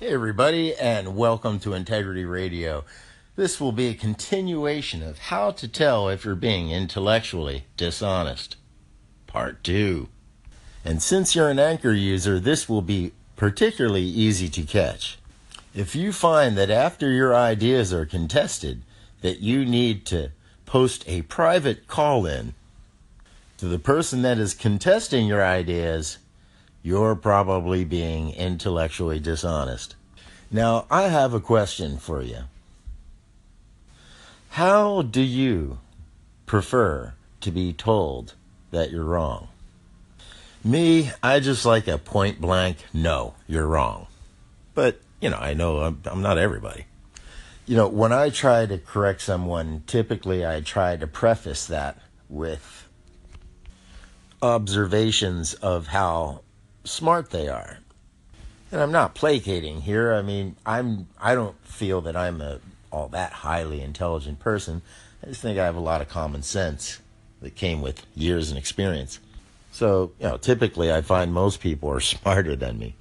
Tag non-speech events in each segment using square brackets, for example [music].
Hey, everybody, and welcome to Integrity Radio. This will be a continuation of how to tell if you're being intellectually dishonest. Part 2. And since you're an anchor user, this will be particularly easy to catch. If you find that after your ideas are contested, that you need to post a private call in to the person that is contesting your ideas, you're probably being intellectually dishonest. Now, I have a question for you. How do you prefer to be told that you're wrong? Me, I just like a point blank, no, you're wrong. But, you know, I know I'm, I'm not everybody. You know, when I try to correct someone, typically I try to preface that with observations of how smart they are. And I'm not placating here. I mean, I'm I don't feel that I'm a all that highly intelligent person. I just think I have a lot of common sense that came with years and experience. So, you know, typically I find most people are [laughs] smarter than me.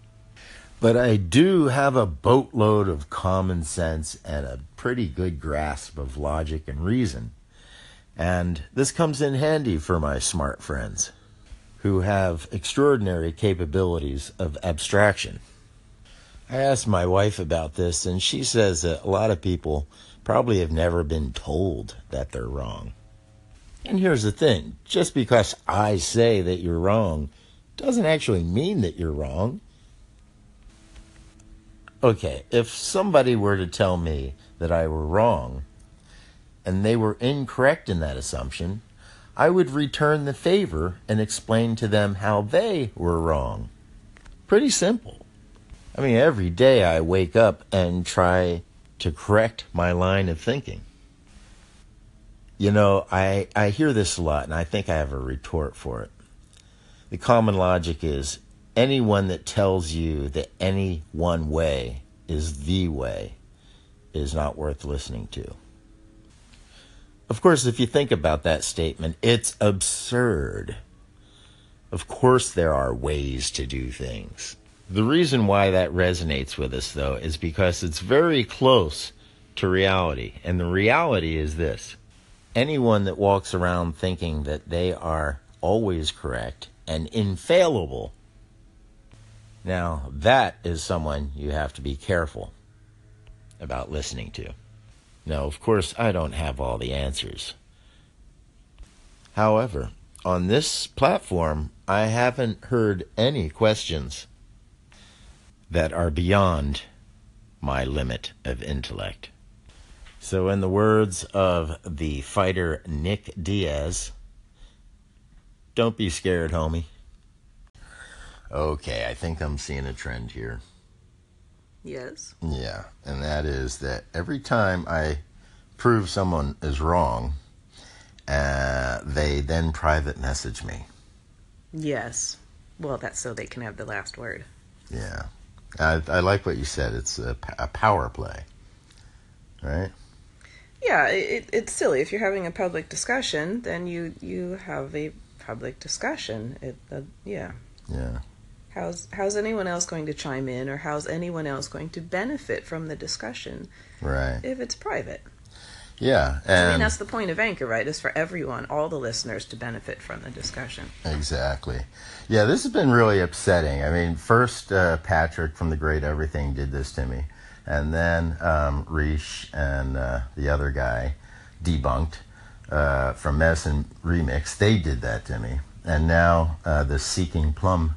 But I do have a boatload of common sense and a pretty good grasp of logic and reason. And this comes in handy for my smart friends who have extraordinary capabilities of abstraction. I asked my wife about this, and she says that a lot of people probably have never been told that they're wrong. And here's the thing just because I say that you're wrong doesn't actually mean that you're wrong. Okay, if somebody were to tell me that I were wrong and they were incorrect in that assumption, I would return the favor and explain to them how they were wrong. Pretty simple. I mean, every day I wake up and try to correct my line of thinking. You know, I, I hear this a lot, and I think I have a retort for it. The common logic is anyone that tells you that any one way is the way is not worth listening to. Of course, if you think about that statement, it's absurd. Of course, there are ways to do things. The reason why that resonates with us, though, is because it's very close to reality. And the reality is this anyone that walks around thinking that they are always correct and infallible, now that is someone you have to be careful about listening to. Now, of course, I don't have all the answers. However, on this platform, I haven't heard any questions that are beyond my limit of intellect. So, in the words of the fighter Nick Diaz, don't be scared, homie. Okay, I think I'm seeing a trend here. Yes. Yeah, and that is that every time I prove someone is wrong, uh, they then private message me. Yes. Well, that's so they can have the last word. Yeah. I, I like what you said. It's a, a power play, right? Yeah, it, it's silly. If you're having a public discussion, then you you have a public discussion. It, uh, yeah. Yeah. How's how's anyone else going to chime in, or how's anyone else going to benefit from the discussion? Right. If it's private. Yeah, and I mean that's the point of Anchor, right? Is for everyone, all the listeners, to benefit from the discussion. Exactly. Yeah, this has been really upsetting. I mean, first uh, Patrick from the Great Everything did this to me, and then um, Rish and uh, the other guy, debunked uh, from Medicine Remix. They did that to me, and now uh, the Seeking Plum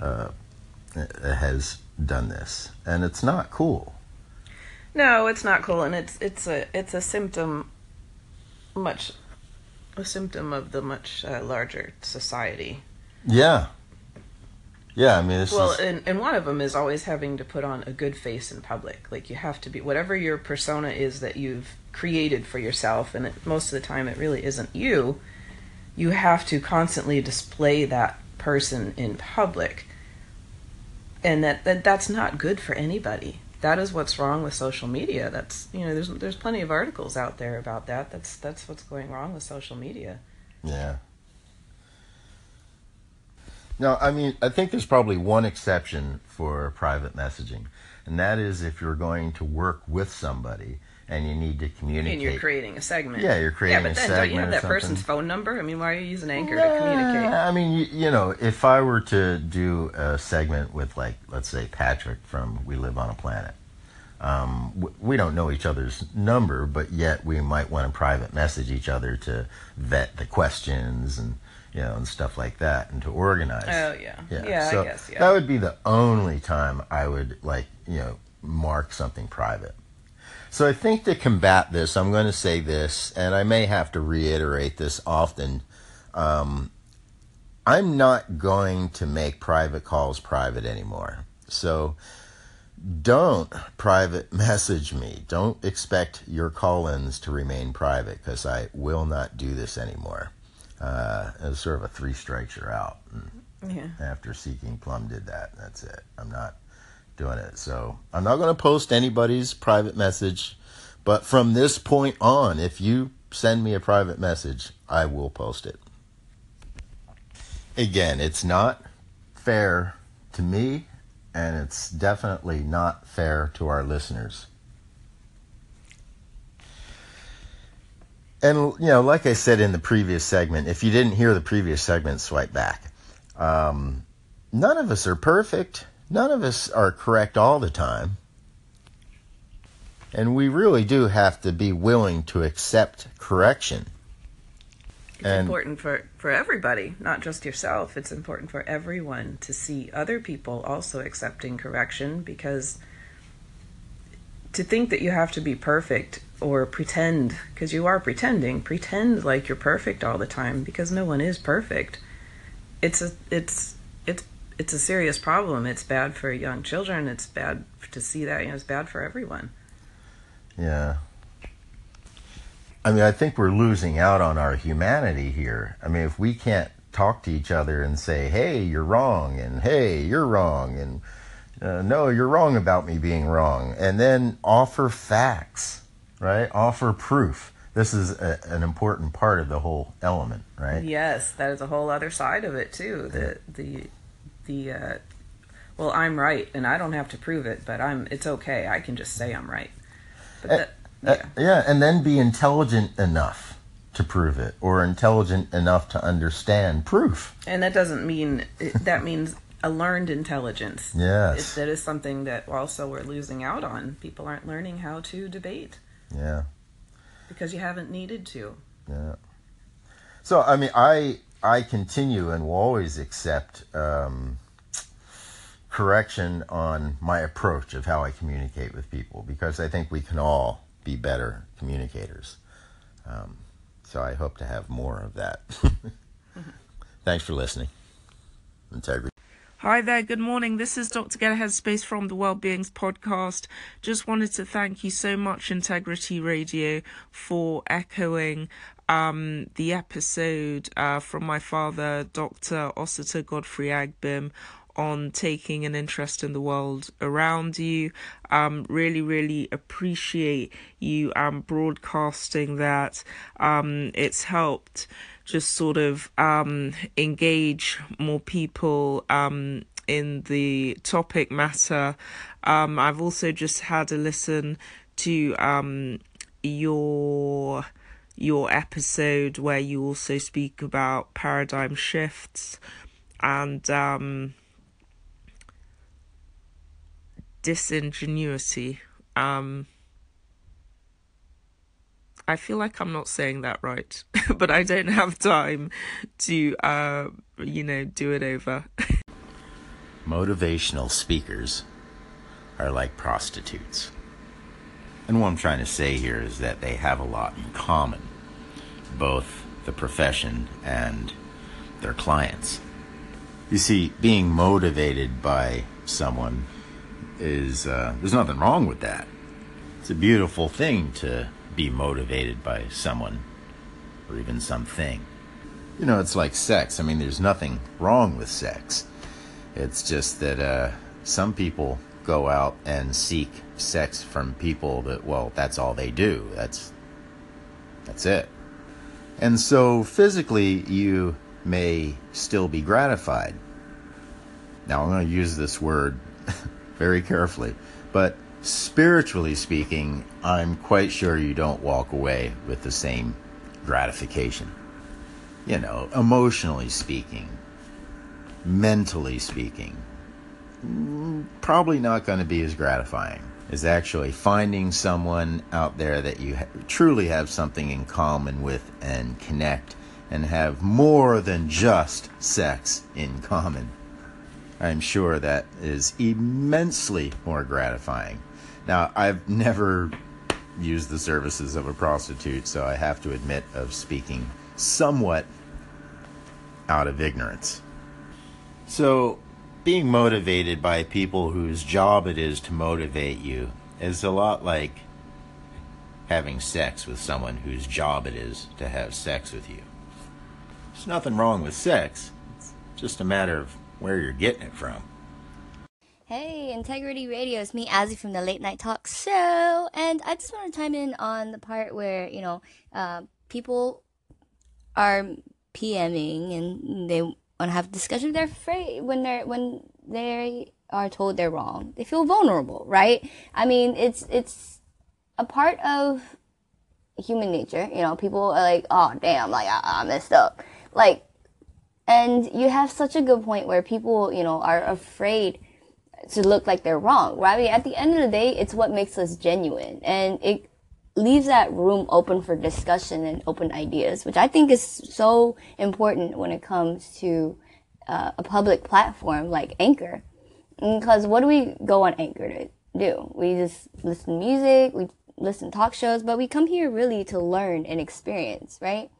uh, has done this, and it's not cool. No, it's not cool, and it's it's a it's a symptom, much, a symptom of the much uh, larger society. Yeah. Yeah, I mean, well, is... and, and one of them is always having to put on a good face in public. Like you have to be whatever your persona is that you've created for yourself, and it, most of the time it really isn't you. You have to constantly display that person in public, and that, that that's not good for anybody that is what's wrong with social media. That's you know, there's there's plenty of articles out there about that. That's that's what's going wrong with social media. Yeah. No, I mean, I think there's probably one exception for private messaging. and that is if you're going to work with somebody and you need to communicate. And you're creating a segment. Yeah, you're creating Yeah, but then don't you have that person's phone number? I mean, why are you using Anchor Yeah, to communicate? I mean, you, you know, if I were to do a segment with, like, let's say Patrick from We Live on a Planet, um, w- we don't know each other's number, but yet we might want to private message each other to vet the questions and you know and stuff like that, and to organize. Oh yeah, Yeah, yeah, so I guess yeah. that would be the only time I would like you know mark something private. So I think to combat this, I'm going to say this, and I may have to reiterate this often. Um, I'm not going to make private calls private anymore. So don't private [laughs] message me. Don't expect your call ins to remain private because I will not do this anymore. Uh, it's sort of a three strikes you're out. Yeah. after Seeking Plum did that. That's it. I'm not doing it. So I'm not going to post anybody's private message. But from this point on, if you send me a private message, I will post it. Again, it's not fair to me, and it's definitely not fair to our listeners. And, you know, like I said in the previous segment, if you didn't hear the previous segment, swipe back. Um, none of us are perfect. None of us are correct all the time. And we really do have to be willing to accept correction. It's And- important for for everybody, not just yourself. It's important for everyone to see other people also accepting correction because to think that you have to be perfect or pretend because you are pretending, pretend like you're perfect all the time because no one is perfect. It's a it's it's it's a serious problem. It's bad for young children. It's bad to see that. You know, it's bad for everyone. Yeah. I mean, I think we're losing out on our humanity here. I mean, if we can't talk to each other and say, hey, you're wrong, and hey, you're wrong, and uh, no, you're wrong about me being wrong, and then offer facts, right? Offer proof. This is a, an important part of the whole element, right? Yes, that is a whole other side of it too. The the the uh, well, I'm right, and I don't have to prove it, but I'm. It's okay. I can just say I'm right. But Eh, that, Uh, yeah, yeah, and then be intelligent enough to prove it, or intelligent enough to understand proof. and that doesn't mean that means a learned intelligence. Yes. that is something that also we're losing out on. People aren't learning how to debate Yeah. because you haven't needed to. Yeah. So I mean, I I continue and will always accept um, correction on my approach of how I communicate with people because I think we can all be better communicators. Um, so I hope to have more of that. [laughs] Thanks for listening. Integrity. Hi there, good morning. This is Dr. Get a Headspace from the Wellbeings Podcast. Just wanted to thank you so much, Integrity Radio, for echoing um, the episode uh, from my father, Dr. Ossiter Godfrey Agbim, on taking an interest in the world around you. Um, really, really appreciate you um, broadcasting that. Um, it's helped just sort of um, engage more people um, in the topic matter. Um, I've also just had a listen to um, your your episode where you also speak about paradigm shifts and um, disingenuity. Um, I feel like I'm not saying that right, [laughs] but I don't have time to, uh, you know, do it over. [laughs] Motivational speakers are like prostitutes. And what I'm trying to say here is that they have a lot in common, both the profession and their clients. You see, being motivated by someone is, uh, there's nothing wrong with that. It's a beautiful thing to be motivated by someone or even something. You know, it's like sex. I mean, there's nothing wrong with sex. It's just that uh, some people go out and seek sex from people that, well, that's all they do. That's that's it. And so physically, you may still be gratified. Now, I'm going to use this word [laughs] very carefully. But spiritually speaking, I'm quite sure you don't walk away with the same gratification. You know, emotionally speaking, mentally speaking, probably not going to be as gratifying is actually finding someone out there that you ha- truly have something in common with and connect and have more than just sex in common. I'm sure that is immensely more gratifying. Now, I've never used the services of a prostitute, so I have to admit of speaking somewhat out of ignorance. So, being motivated by people whose job it is to motivate you is a lot like having sex with someone whose job it is to have sex with you. There's nothing wrong with sex, it's just a matter of where you're getting it from. Hey, Integrity Radio, it's me, Azzy from the Late Night Talk Show, and I just want to chime in on the part where, you know, uh, people are PMing and they to have discussion. They're afraid when they're when they are told they're wrong. They feel vulnerable, right? I mean, it's it's a part of human nature. You know, people are like, "Oh, damn, like I, I messed up," like, and you have such a good point where people, you know, are afraid to look like they're wrong, right? I mean, at the end of the day, it's what makes us genuine, and it leaves that room open for discussion and open ideas, which I think is so important when it comes to uh, a public platform like Anchor. Because what do we go on Anchor to do? We just listen to music, we listen to talk shows, but we come here really to learn and experience, right?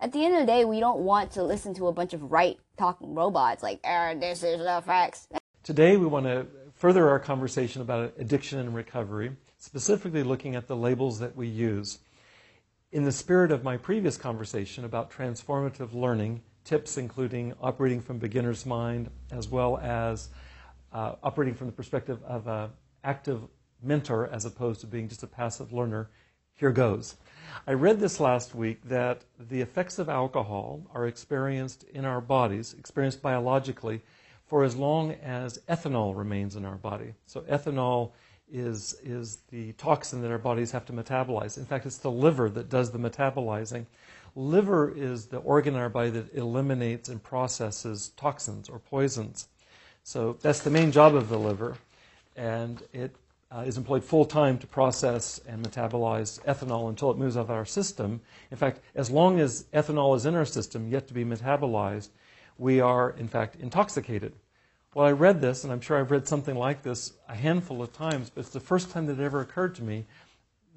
At the end of the day, we don't want to listen to a bunch of right talking robots like, er, this is the facts. Today, we want to further our conversation about addiction and recovery specifically looking at the labels that we use. In the spirit of my previous conversation about transformative learning, tips including operating from beginner's mind as well as uh, operating from the perspective of an active mentor as opposed to being just a passive learner, here goes. I read this last week that the effects of alcohol are experienced in our bodies, experienced biologically, for as long as ethanol remains in our body. So, ethanol is, is the toxin that our bodies have to metabolize. In fact, it's the liver that does the metabolizing. Liver is the organ in our body that eliminates and processes toxins or poisons. So that's the main job of the liver, and it uh, is employed full time to process and metabolize ethanol until it moves out of our system. In fact, as long as ethanol is in our system, yet to be metabolized, we are, in fact, intoxicated. Well, I read this, and I'm sure I've read something like this a handful of times, but it's the first time that it ever occurred to me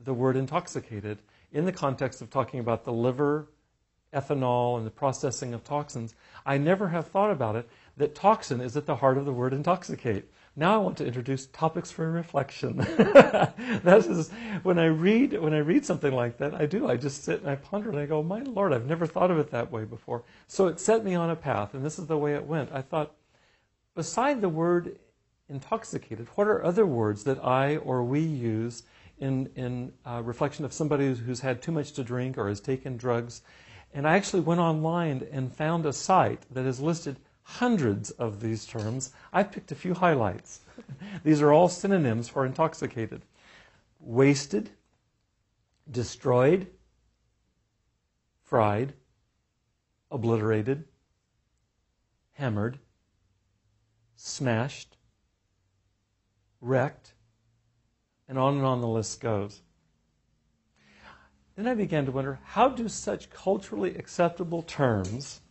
the word intoxicated in the context of talking about the liver, ethanol, and the processing of toxins. I never have thought about it that toxin is at the heart of the word intoxicate. Now I want to introduce topics for reflection. [laughs] that is when I read when I read something like that, I do. I just sit and I ponder and I go, "My Lord, I've never thought of it that way before." So it set me on a path, and this is the way it went. I thought, beside the word intoxicated, what are other words that I or we use in, in uh, reflection of somebody who's had too much to drink or has taken drugs? And I actually went online and found a site that has listed hundreds of these terms. I picked a few highlights. [laughs] these are all synonyms for intoxicated wasted, destroyed, fried, obliterated, hammered, smashed, wrecked, and on and on the list goes. Then I began to wonder how do such culturally acceptable terms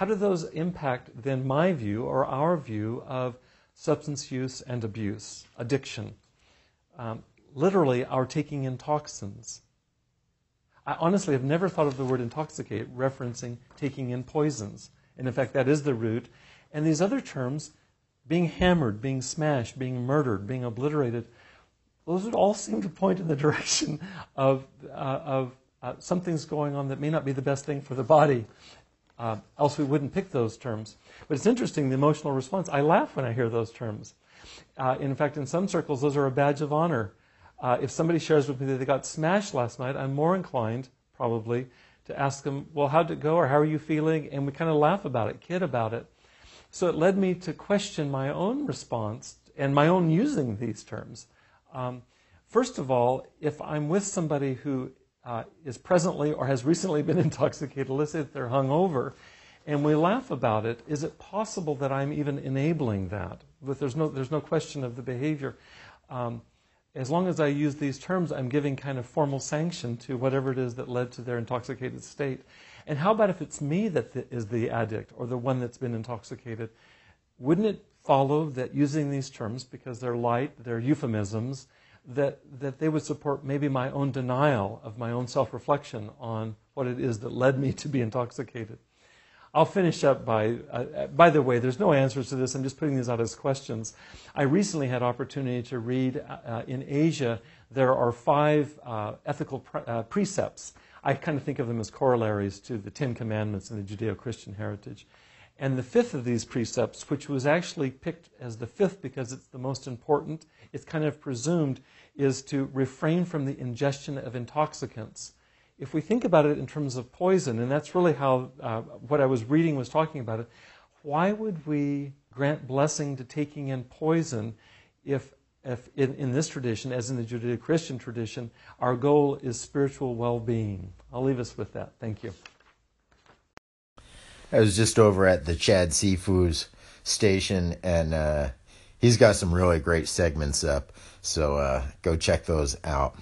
how do those impact then my view or our view of substance use and abuse, addiction? Um, literally, our taking in toxins. I honestly have never thought of the word intoxicate referencing taking in poisons. And in fact, that is the root. And these other terms, being hammered, being smashed, being murdered, being obliterated, those would all [laughs] seem to point in the direction of, uh, of uh, something's going on that may not be the best thing for the body. Uh, else we wouldn't pick those terms. But it's interesting, the emotional response. I laugh when I hear those terms. Uh, in fact, in some circles, those are a badge of honor. Uh, if somebody shares with me that they got smashed last night, I'm more inclined, probably, to ask them, well, how'd it go or how are you feeling? And we kind of laugh about it, kid about it. So it led me to question my own response and my own using these terms. Um, first of all, if I'm with somebody who uh, is presently or has recently been [laughs] intoxicated, let's say they're hungover, and we laugh about it, is it possible that I'm even enabling that? But there's no, there's no question of the behavior. Um, as long as I use these terms, I'm giving kind of formal sanction to whatever it is that led to their intoxicated state. And how about if it's me that is the addict or the one that's been intoxicated? Wouldn't it follow that using these terms, because they're light, they're euphemisms, that, that they would support maybe my own denial of my own self reflection on what it is that led me to be intoxicated? I'll finish up by, uh, by the way, there's no answers to this. I'm just putting these out as questions. I recently had opportunity to read uh, in Asia, there are five uh, ethical pre- uh, precepts. I kind of think of them as corollaries to the Ten Commandments in the Judeo Christian heritage. And the fifth of these precepts, which was actually picked as the fifth because it's the most important, it's kind of presumed, is to refrain from the ingestion of intoxicants if we think about it in terms of poison, and that's really how uh, what I was reading was talking about it, why would we grant blessing to taking in poison if in, in this tradition, as in the Judeo Christian tradition, our goal is spiritual well being? I'll leave us with that. Thank you. I was just over at the Chad Seafoods station, and uh, he's got some really great segments up. So uh, go check those out.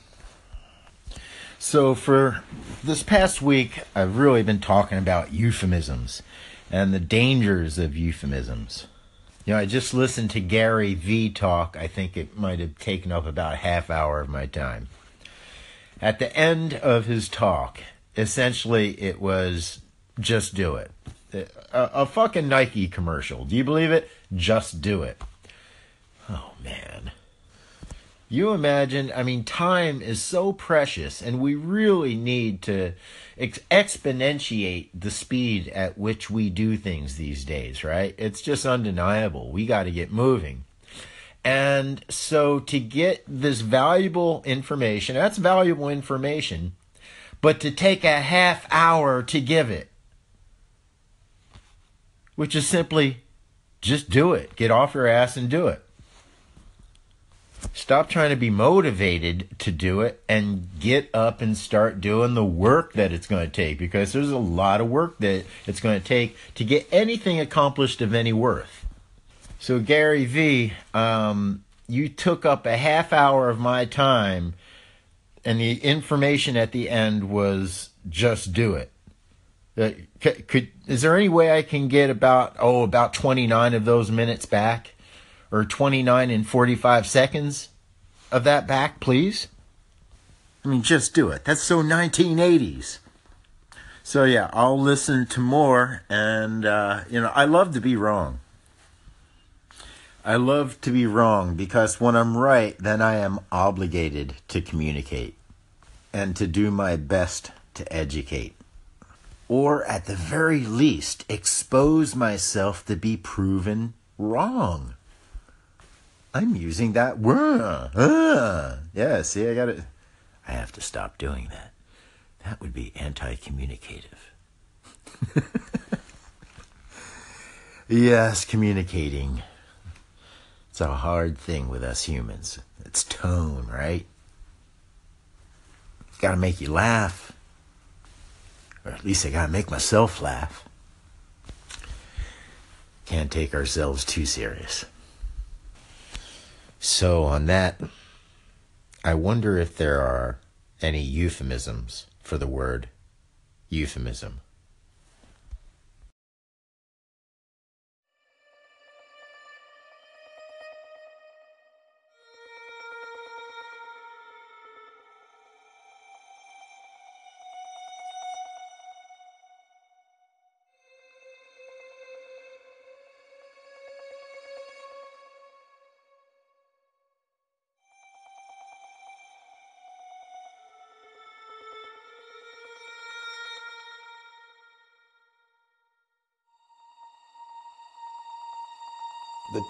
So, for this past week, I've really been talking about euphemisms and the dangers of euphemisms. You know, I just listened to Gary Vee talk. I think it might have taken up about a half hour of my time. At the end of his talk, essentially it was just do it. A, a fucking Nike commercial. Do you believe it? Just do it. Oh, man. You imagine, I mean, time is so precious, and we really need to ex- exponentiate the speed at which we do things these days, right? It's just undeniable. We got to get moving. And so, to get this valuable information, that's valuable information, but to take a half hour to give it, which is simply just do it. Get off your ass and do it. Stop trying to be motivated to do it and get up and start doing the work that it's going to take because there's a lot of work that it's going to take to get anything accomplished of any worth. So, Gary Vee, um, you took up a half hour of my time, and the information at the end was just do it. Uh, could, could is there any way I can get about oh about 29 of those minutes back? Or 29 and 45 seconds of that back, please? I mean, just do it. That's so 1980s. So, yeah, I'll listen to more. And, uh, you know, I love to be wrong. I love to be wrong because when I'm right, then I am obligated to communicate and to do my best to educate. Or at the very least, expose myself to be proven wrong. I'm using that word. Uh, yeah, see, I got it. I have to stop doing that. That would be anti communicative. [laughs] yes, communicating. It's a hard thing with us humans. It's tone, right? Gotta make you laugh. Or at least I gotta make myself laugh. Can't take ourselves too serious. So, on that, I wonder if there are any euphemisms for the word euphemism.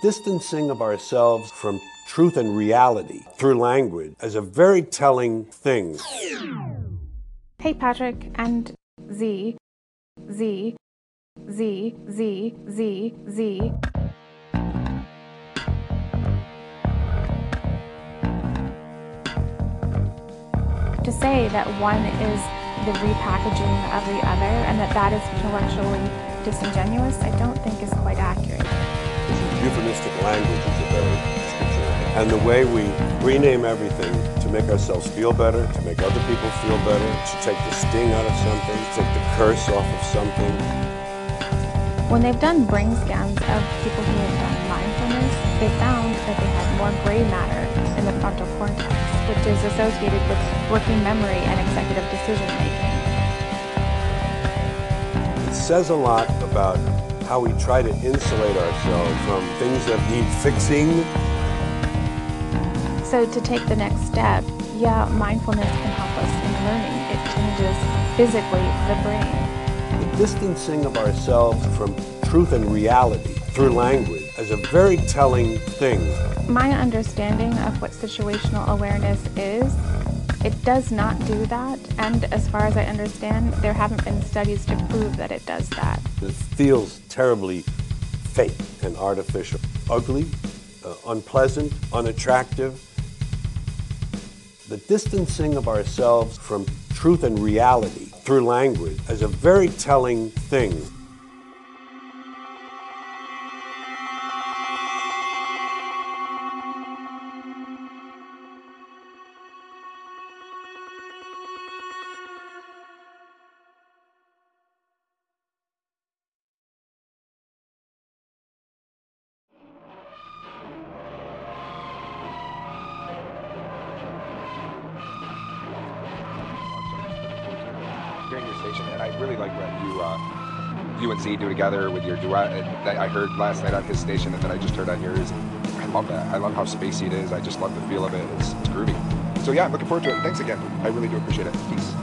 distancing of ourselves from truth and reality through language as a very telling thing. Hey, Patrick and Z. Z. Z. Z. Z. Z. To say that one is the repackaging of the other and that that is intellectually disingenuous, I don't think is quite accurate. Euphemistic language is a very scripture. And the way we rename everything to make ourselves feel better, to make other people feel better, to take the sting out of something, to take the curse off of something. When they've done brain scans of people who have done mindfulness, they found that they had more gray matter in the frontal cortex, which is associated with working memory and executive decision making. It says a lot about how we try to insulate ourselves from things that need fixing. So to take the next step, yeah, mindfulness can help us in learning. It changes physically the brain. The distancing of ourselves from truth and reality through language is a very telling thing. My understanding of what situational awareness is, it does not do that. And as far as I understand, there haven't been studies to prove that it does that. It feels terribly fake and artificial, ugly, uh, unpleasant, unattractive. The distancing of ourselves from truth and reality through language is a very telling thing. Really like what you uh, you and Z do together with your duet that I heard last night on his station, and then I just heard on yours. I love that. I love how spacey it is. I just love the feel of it. It's, it's groovy. So yeah, I'm looking forward to it. Thanks again. I really do appreciate it. Peace.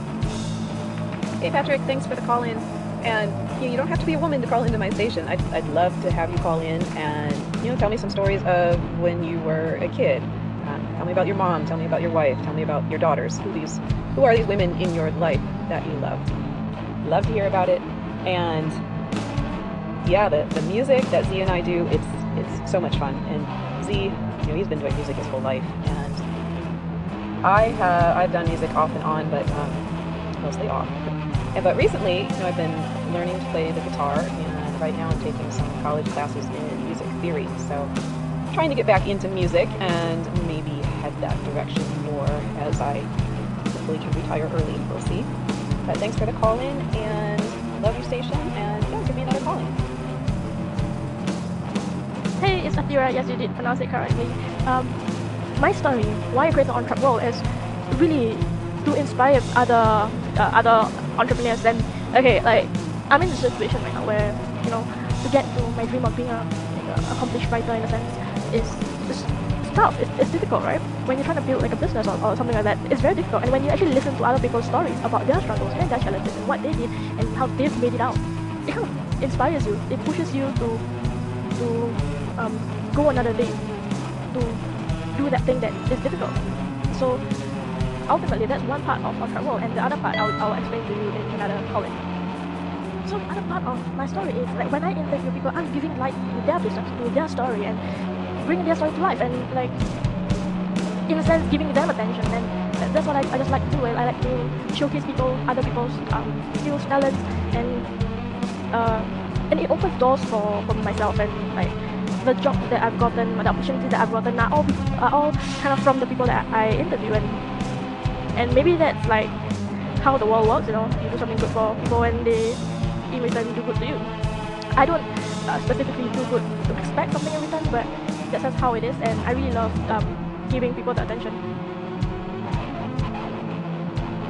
Hey Patrick, thanks for the call in. And you, know, you don't have to be a woman to call into my station. I'd, I'd love to have you call in and you know tell me some stories of when you were a kid. Um, tell me about your mom. Tell me about your wife. Tell me about your daughters. Who these? Who are these women in your life that you love? Love to hear about it. And yeah, the, the music that Z and I do, it's it's so much fun. And Z, you know, he's been doing music his whole life, and I have I've done music off and on, but um, mostly off. And, but recently, you know, I've been learning to play the guitar, and right now I'm taking some college classes in music theory. So trying to get back into music and maybe head that direction more as I hopefully can retire early. We'll see. But thanks for the call in and love your station and yeah, give me another call in. Hey, it's Akira. Yes, you did pronounce it correctly. Um, my story, why I created On Track World, is really to inspire other uh, other entrepreneurs. And okay, like I'm in a situation right now where you know to get to my dream of being a like, accomplished writer in a sense is is tough. It's, it's difficult, right? When you're trying to build like a business or, or something like that, it's very difficult. And when you actually listen to other people's stories about their struggles and their challenges and what they did and how they've made it out, it kind of inspires you. It pushes you to to um, go another day to do that thing that is difficult. So ultimately, that's one part of, of travel, and the other part I'll, I'll explain to you in another calling. So other part of my story is like when I interview people, I'm giving light to their business, to their story, and bringing their story to life, and like in a sense, giving them attention. And that's what I, I just like to do. I like to showcase people, other people's um, skills, talents, and uh, and it opens doors for, for myself and like the job that I've gotten, the opportunities that I've gotten are all are all kind of from the people that I interview and and maybe that's like how the world works. You know, you do something good for people and they in return do good to you. I don't uh, specifically do good to expect something in return, but that's just how it is, and I really love um, giving people the attention.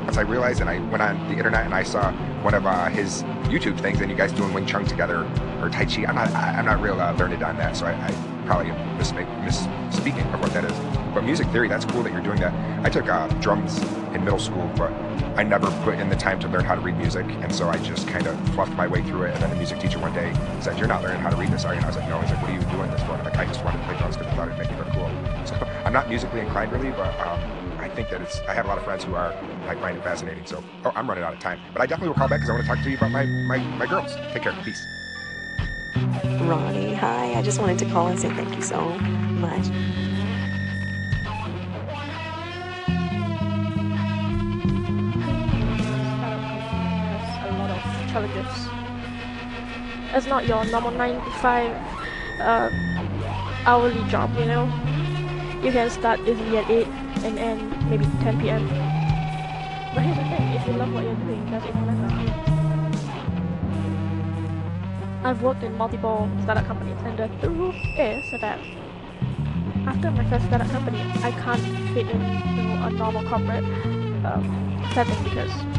As I realized, and I went on the internet and I saw one of uh, his YouTube things, and you guys doing Wing Chun together or Tai Chi. I'm not, I, I'm not real uh, learned on that, so I, I probably am misspeak, misspeaking of what that is. But music theory, that's cool that you're doing that. I took uh, drums in middle school, but I never put in the time to learn how to read music, and so I just kind of fluffed my way through it. And then the music teacher one day said, "You're not learning how to read this, are you?" And I was like, "No." He's like, "What are you doing this for?" I'm like, "I just wanted to play drums because I thought it'd make me look cool." [laughs] So I'm not musically inclined really, but um, I think that it's. I have a lot of friends who are like minded fascinating. So, oh, I'm running out of time, but I definitely will call back because I want to talk to you about my my my girls. Take care. Peace. Ronnie, hi. I just wanted to call and say thank you so much. Challenges. It's not your normal 9 to 5 uh, hourly job, you know. You can start easily at 8 and end maybe 10 p.m. But here's the thing, if you love what you're doing, does it matter? I've worked in multiple startup companies and the truth is that after my first startup company, I can't fit into a normal corporate um, setting because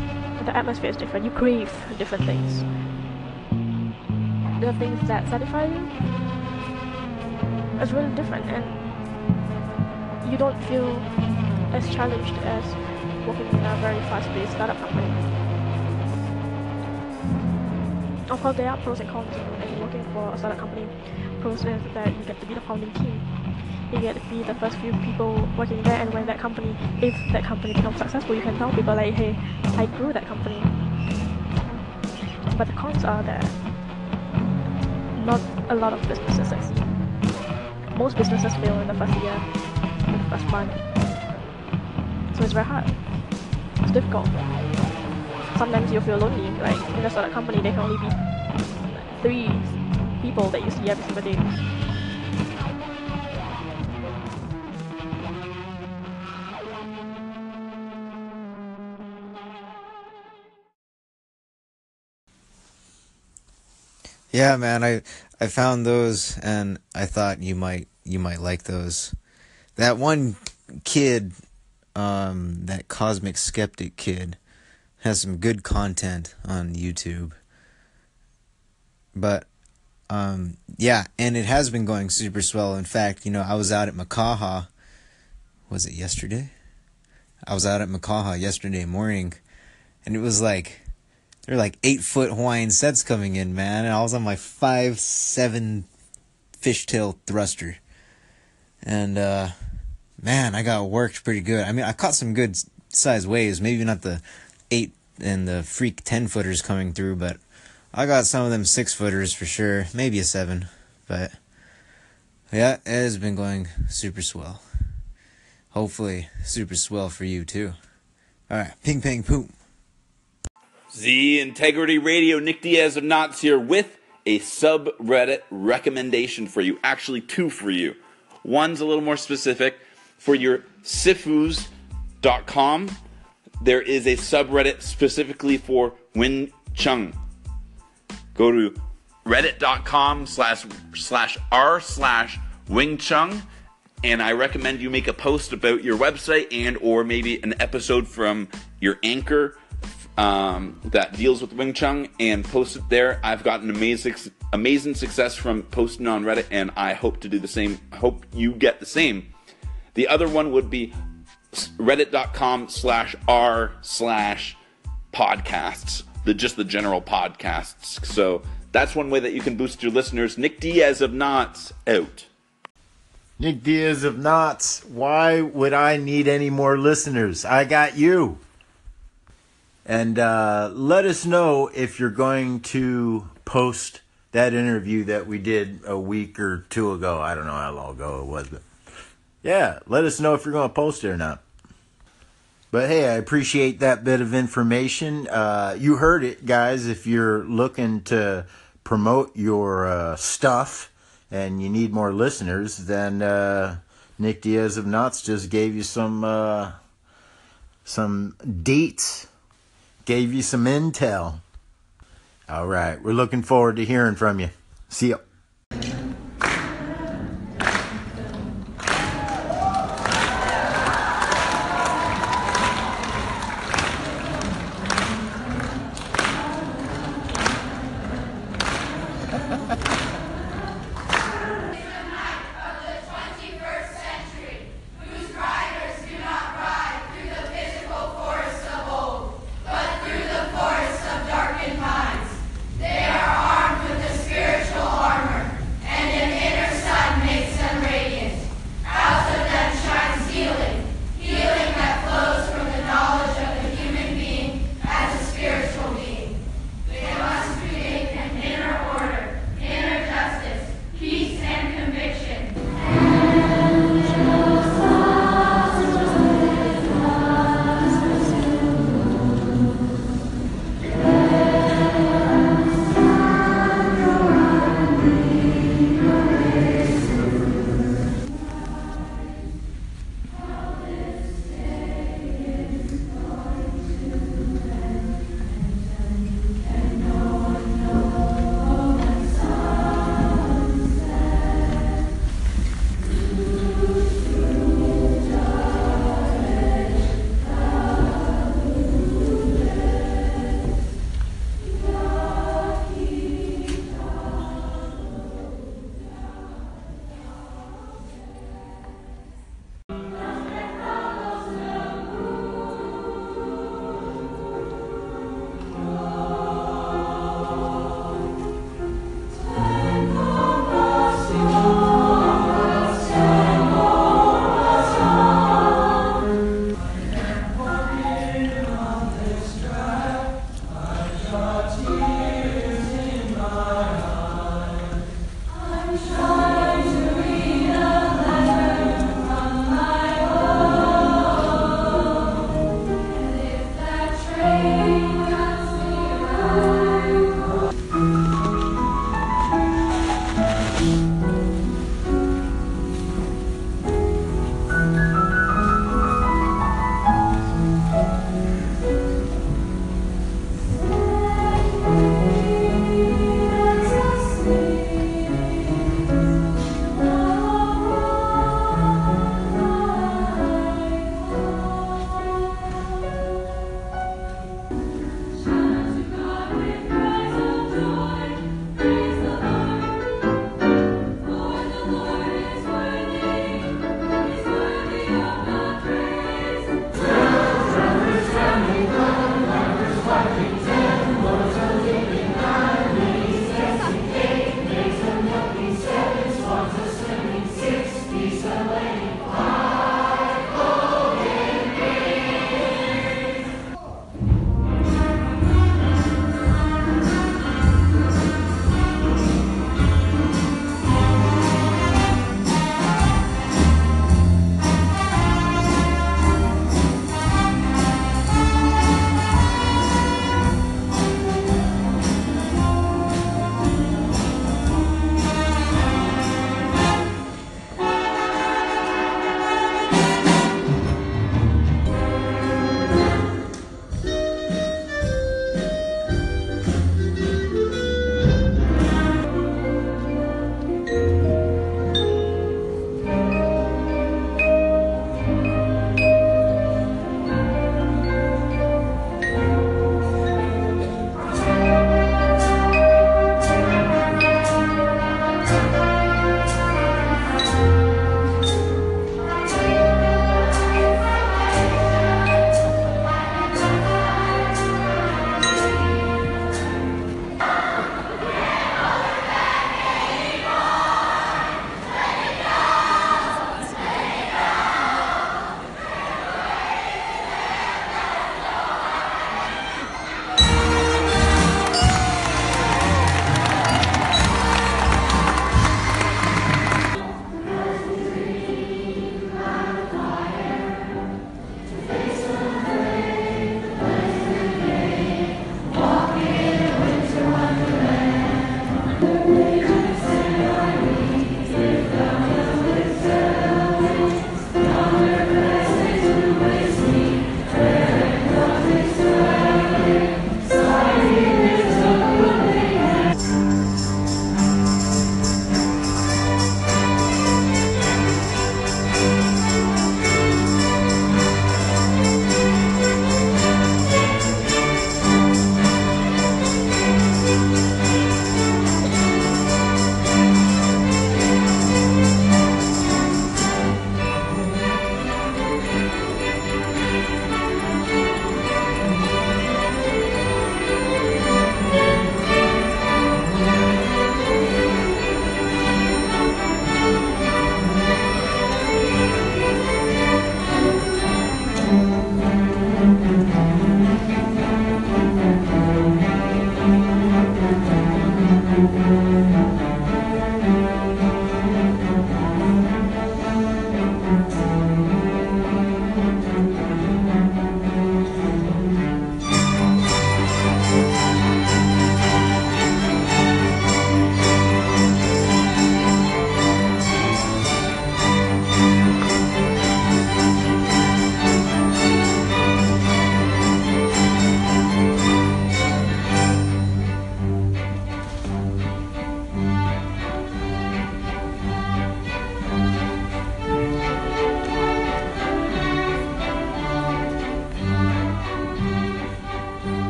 the atmosphere is different. You crave different things. The things that satisfy you is really different, and you don't feel as challenged as working in a very fast-paced startup company. Of course, there are pros and cons in working for a startup company. Pros is that you get to be the founding team you get to be the first few people working there and when that company if that company becomes successful you can tell people like hey I grew that company. But the cons are that not a lot of businesses succeed. Most businesses fail in the first year in the first month. So it's very hard. It's difficult. Sometimes you feel lonely like in a startup company there can only be three people that you see every single day Yeah, man, I I found those and I thought you might you might like those. That one kid, um, that cosmic skeptic kid, has some good content on YouTube. But um, yeah, and it has been going super swell. In fact, you know, I was out at Makaha. Was it yesterday? I was out at Makaha yesterday morning, and it was like they're like eight foot Hawaiian sets coming in, man. And I was on my five seven fishtail thruster, and uh, man, I got worked pretty good. I mean, I caught some good size waves, maybe not the eight and the freak ten footers coming through, but I got some of them six footers for sure, maybe a seven, but yeah, it has been going super swell. Hopefully, super swell for you too. All right, ping, ping, poop. The Integrity Radio, Nick Diaz of Knots here with a subreddit recommendation for you. Actually, two for you. One's a little more specific. For your sifus.com, there is a subreddit specifically for Wing Chun. Go to reddit.com slash slash r slash Wing Chun and I recommend you make a post about your website and or maybe an episode from your anchor um, that deals with Wing Chun and post it there. I've gotten amazing amazing success from posting on Reddit, and I hope to do the same. I hope you get the same. The other one would be reddit.com slash r slash podcasts, the just the general podcasts. So that's one way that you can boost your listeners. Nick Diaz of Knots out. Nick Diaz of Knots, why would I need any more listeners? I got you. And uh, let us know if you're going to post that interview that we did a week or two ago. I don't know how long ago it was, but yeah, let us know if you're going to post it or not. But hey, I appreciate that bit of information. Uh, you heard it, guys. If you're looking to promote your uh, stuff and you need more listeners, then uh, Nick Diaz of Knots just gave you some uh, some dates gave you some intel. All right, we're looking forward to hearing from you. See you.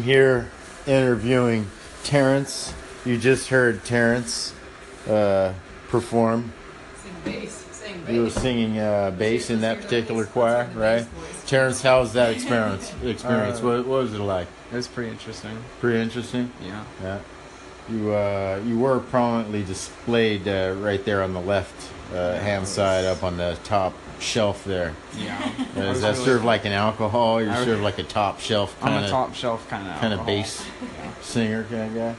I'm here interviewing Terrence. You just heard Terrence uh, perform. Sing bass. Sing You were singing uh, bass in that particular choir, right? Terrence, how was that experience? [laughs] Experience? Uh, what, what was it like? It was pretty interesting. Pretty interesting. Yeah. Yeah. You uh, you were prominently displayed uh, right there on the left uh, hand side, up on the top shelf there. Yeah. Is was that really- served like an alcohol? You're of like a top shelf I'm kind a of top shelf kind of kind of bass singer kind of guy.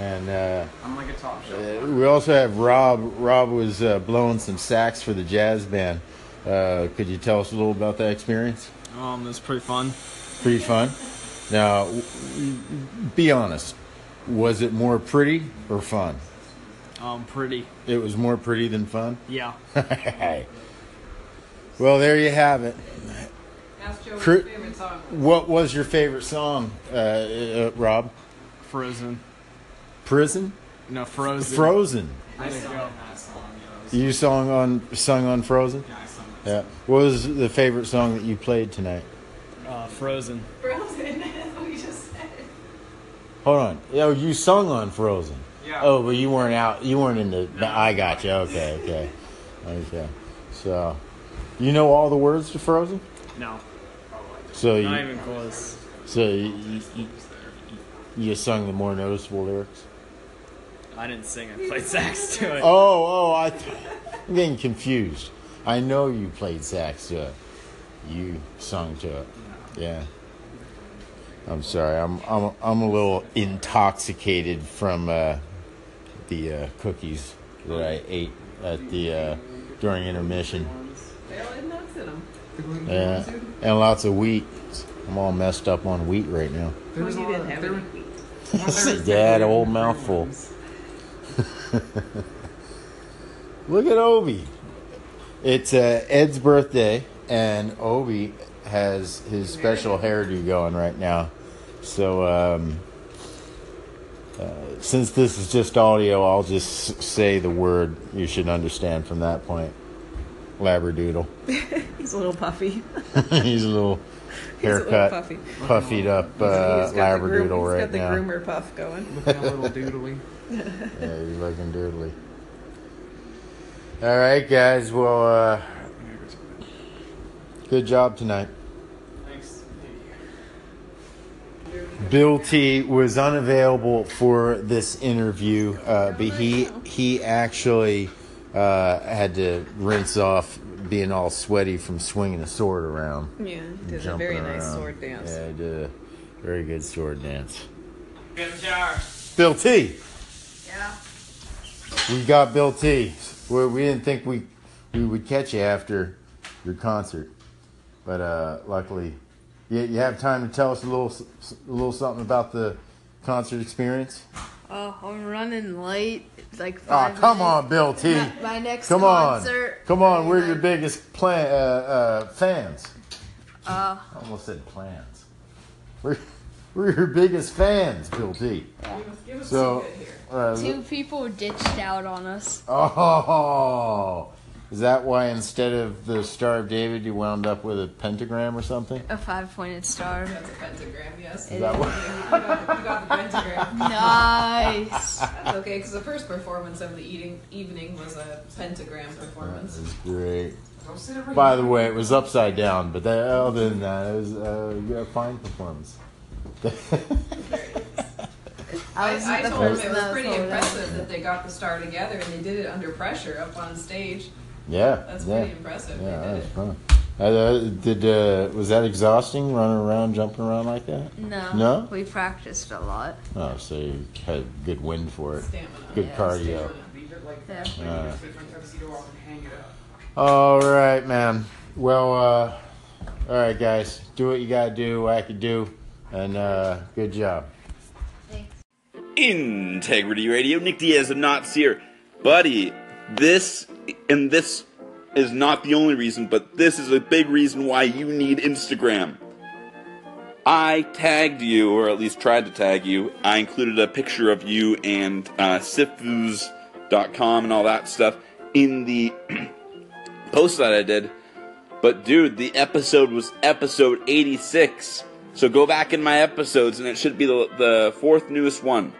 And uh, I'm like a top shelf. uh, we also have Rob. Rob was uh, blowing some sax for the jazz band. Uh, could you tell us a little about that experience? Um, it was pretty fun. Pretty fun. Now, be honest. Was it more pretty or fun? Um, pretty. It was more pretty than fun. Yeah. [laughs] well, there you have it. Ask Joe what Cru- favorite song was. What was your favorite song, uh, uh, Rob? Frozen. Prison. No, Frozen. Frozen. I There you go. You sung on sung on Frozen. Yeah, I sung Yeah. What was the favorite song that you played tonight? Uh, Frozen. Frozen. [laughs] That's what we just said. Hold on. Oh, you sung on Frozen. Yeah. Oh, but you weren't out. You weren't in the. I got you. Okay. Okay. Okay. So, you know all the words to Frozen. No. So you. Not even close. So you, you, you, you sung the more noticeable lyrics. I didn't sing. I played sax to it. Oh, oh, I, th- I'm getting confused. I know you played sax to it. You sung to it. Yeah. I'm sorry. I'm I'm I'm a little intoxicated from uh, the uh, cookies that I ate at the uh, during intermission. They all had nuts in them. Yeah, and lots of wheat. I'm all messed up on wheat right now. There was you didn't have any wheat. [laughs] Dad, old mouthful. [laughs] Look at Obi. It's uh, Ed's birthday, and Obi has his special hairdo going right now. So, um, uh, since this is just audio, I'll just say the word you should understand from that point. Labradoodle. [laughs] He's a little puffy. [laughs] He's a little He's a little haircut, puffy. puffied up uh, He's got the groom- Labradoodle he's right got the now. groomer puff going. Looking a little doodly. [laughs] Yeah, he's looking doodly. All right, guys. Well, uh, good job tonight. Thanks. Bill T was unavailable for this interview, uh, but he he actually uh, had to rinse off being all sweaty from swinging a sword around. Yeah, and did a jumping very nice sword dance. Yeah, he did a very good sword dance. Good job. Bill T. Yeah. We got Bill T. We, we didn't think we we would catch you after your concert, but uh, luckily, you, you have time to tell us a little s- a little something about the concert experience. Oh, I'm running late. It's like Oh, five come minutes. on, Bill T. My, my next come concert. on, come on. We're your biggest plan uh, uh, fans. Uh, I almost said plans. We're we're your biggest fans, Bill T. Give us So, some good uh, two people ditched out on us. Oh, is that why instead of the Star of David, you wound up with a pentagram or something? A five-pointed star. That's a pentagram, yes. Is that what- you, got, you got the pentagram. [laughs] Nice. That's okay, because the first performance of the eating, evening was a pentagram performance. That was great. Don't sit over By the way, it was upside down, but that, other than that, it was uh, a fine performance. I, was I the told them it was pretty impressive that they got the star together and they did it under pressure up on stage. Yeah, That's yeah. pretty impressive. Yeah, they that was it. fun. Uh, uh, did uh, was that exhausting, running around, jumping around like that? No. No. We practiced a lot. Oh, so you had good wind for it. Stamina. Good Yeah, cardio. Yeah. Uh, All right, man. Well, uh, all right, guys. Do what you gotta do, what I could do, and uh, good job. Thanks. Integrity Radio. Nick Diaz of Knots here. Buddy, this and this is not the only reason, but this is a big reason why you need Instagram. I tagged you, or at least tried to tag you. I included a picture of you and uh, sifus.com and all that stuff in the [clears throat] post that I did. But dude, the episode was episode 86. So go back in my episodes and it should be the, the fourth newest one.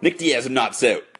Nick Diaz of Not Out.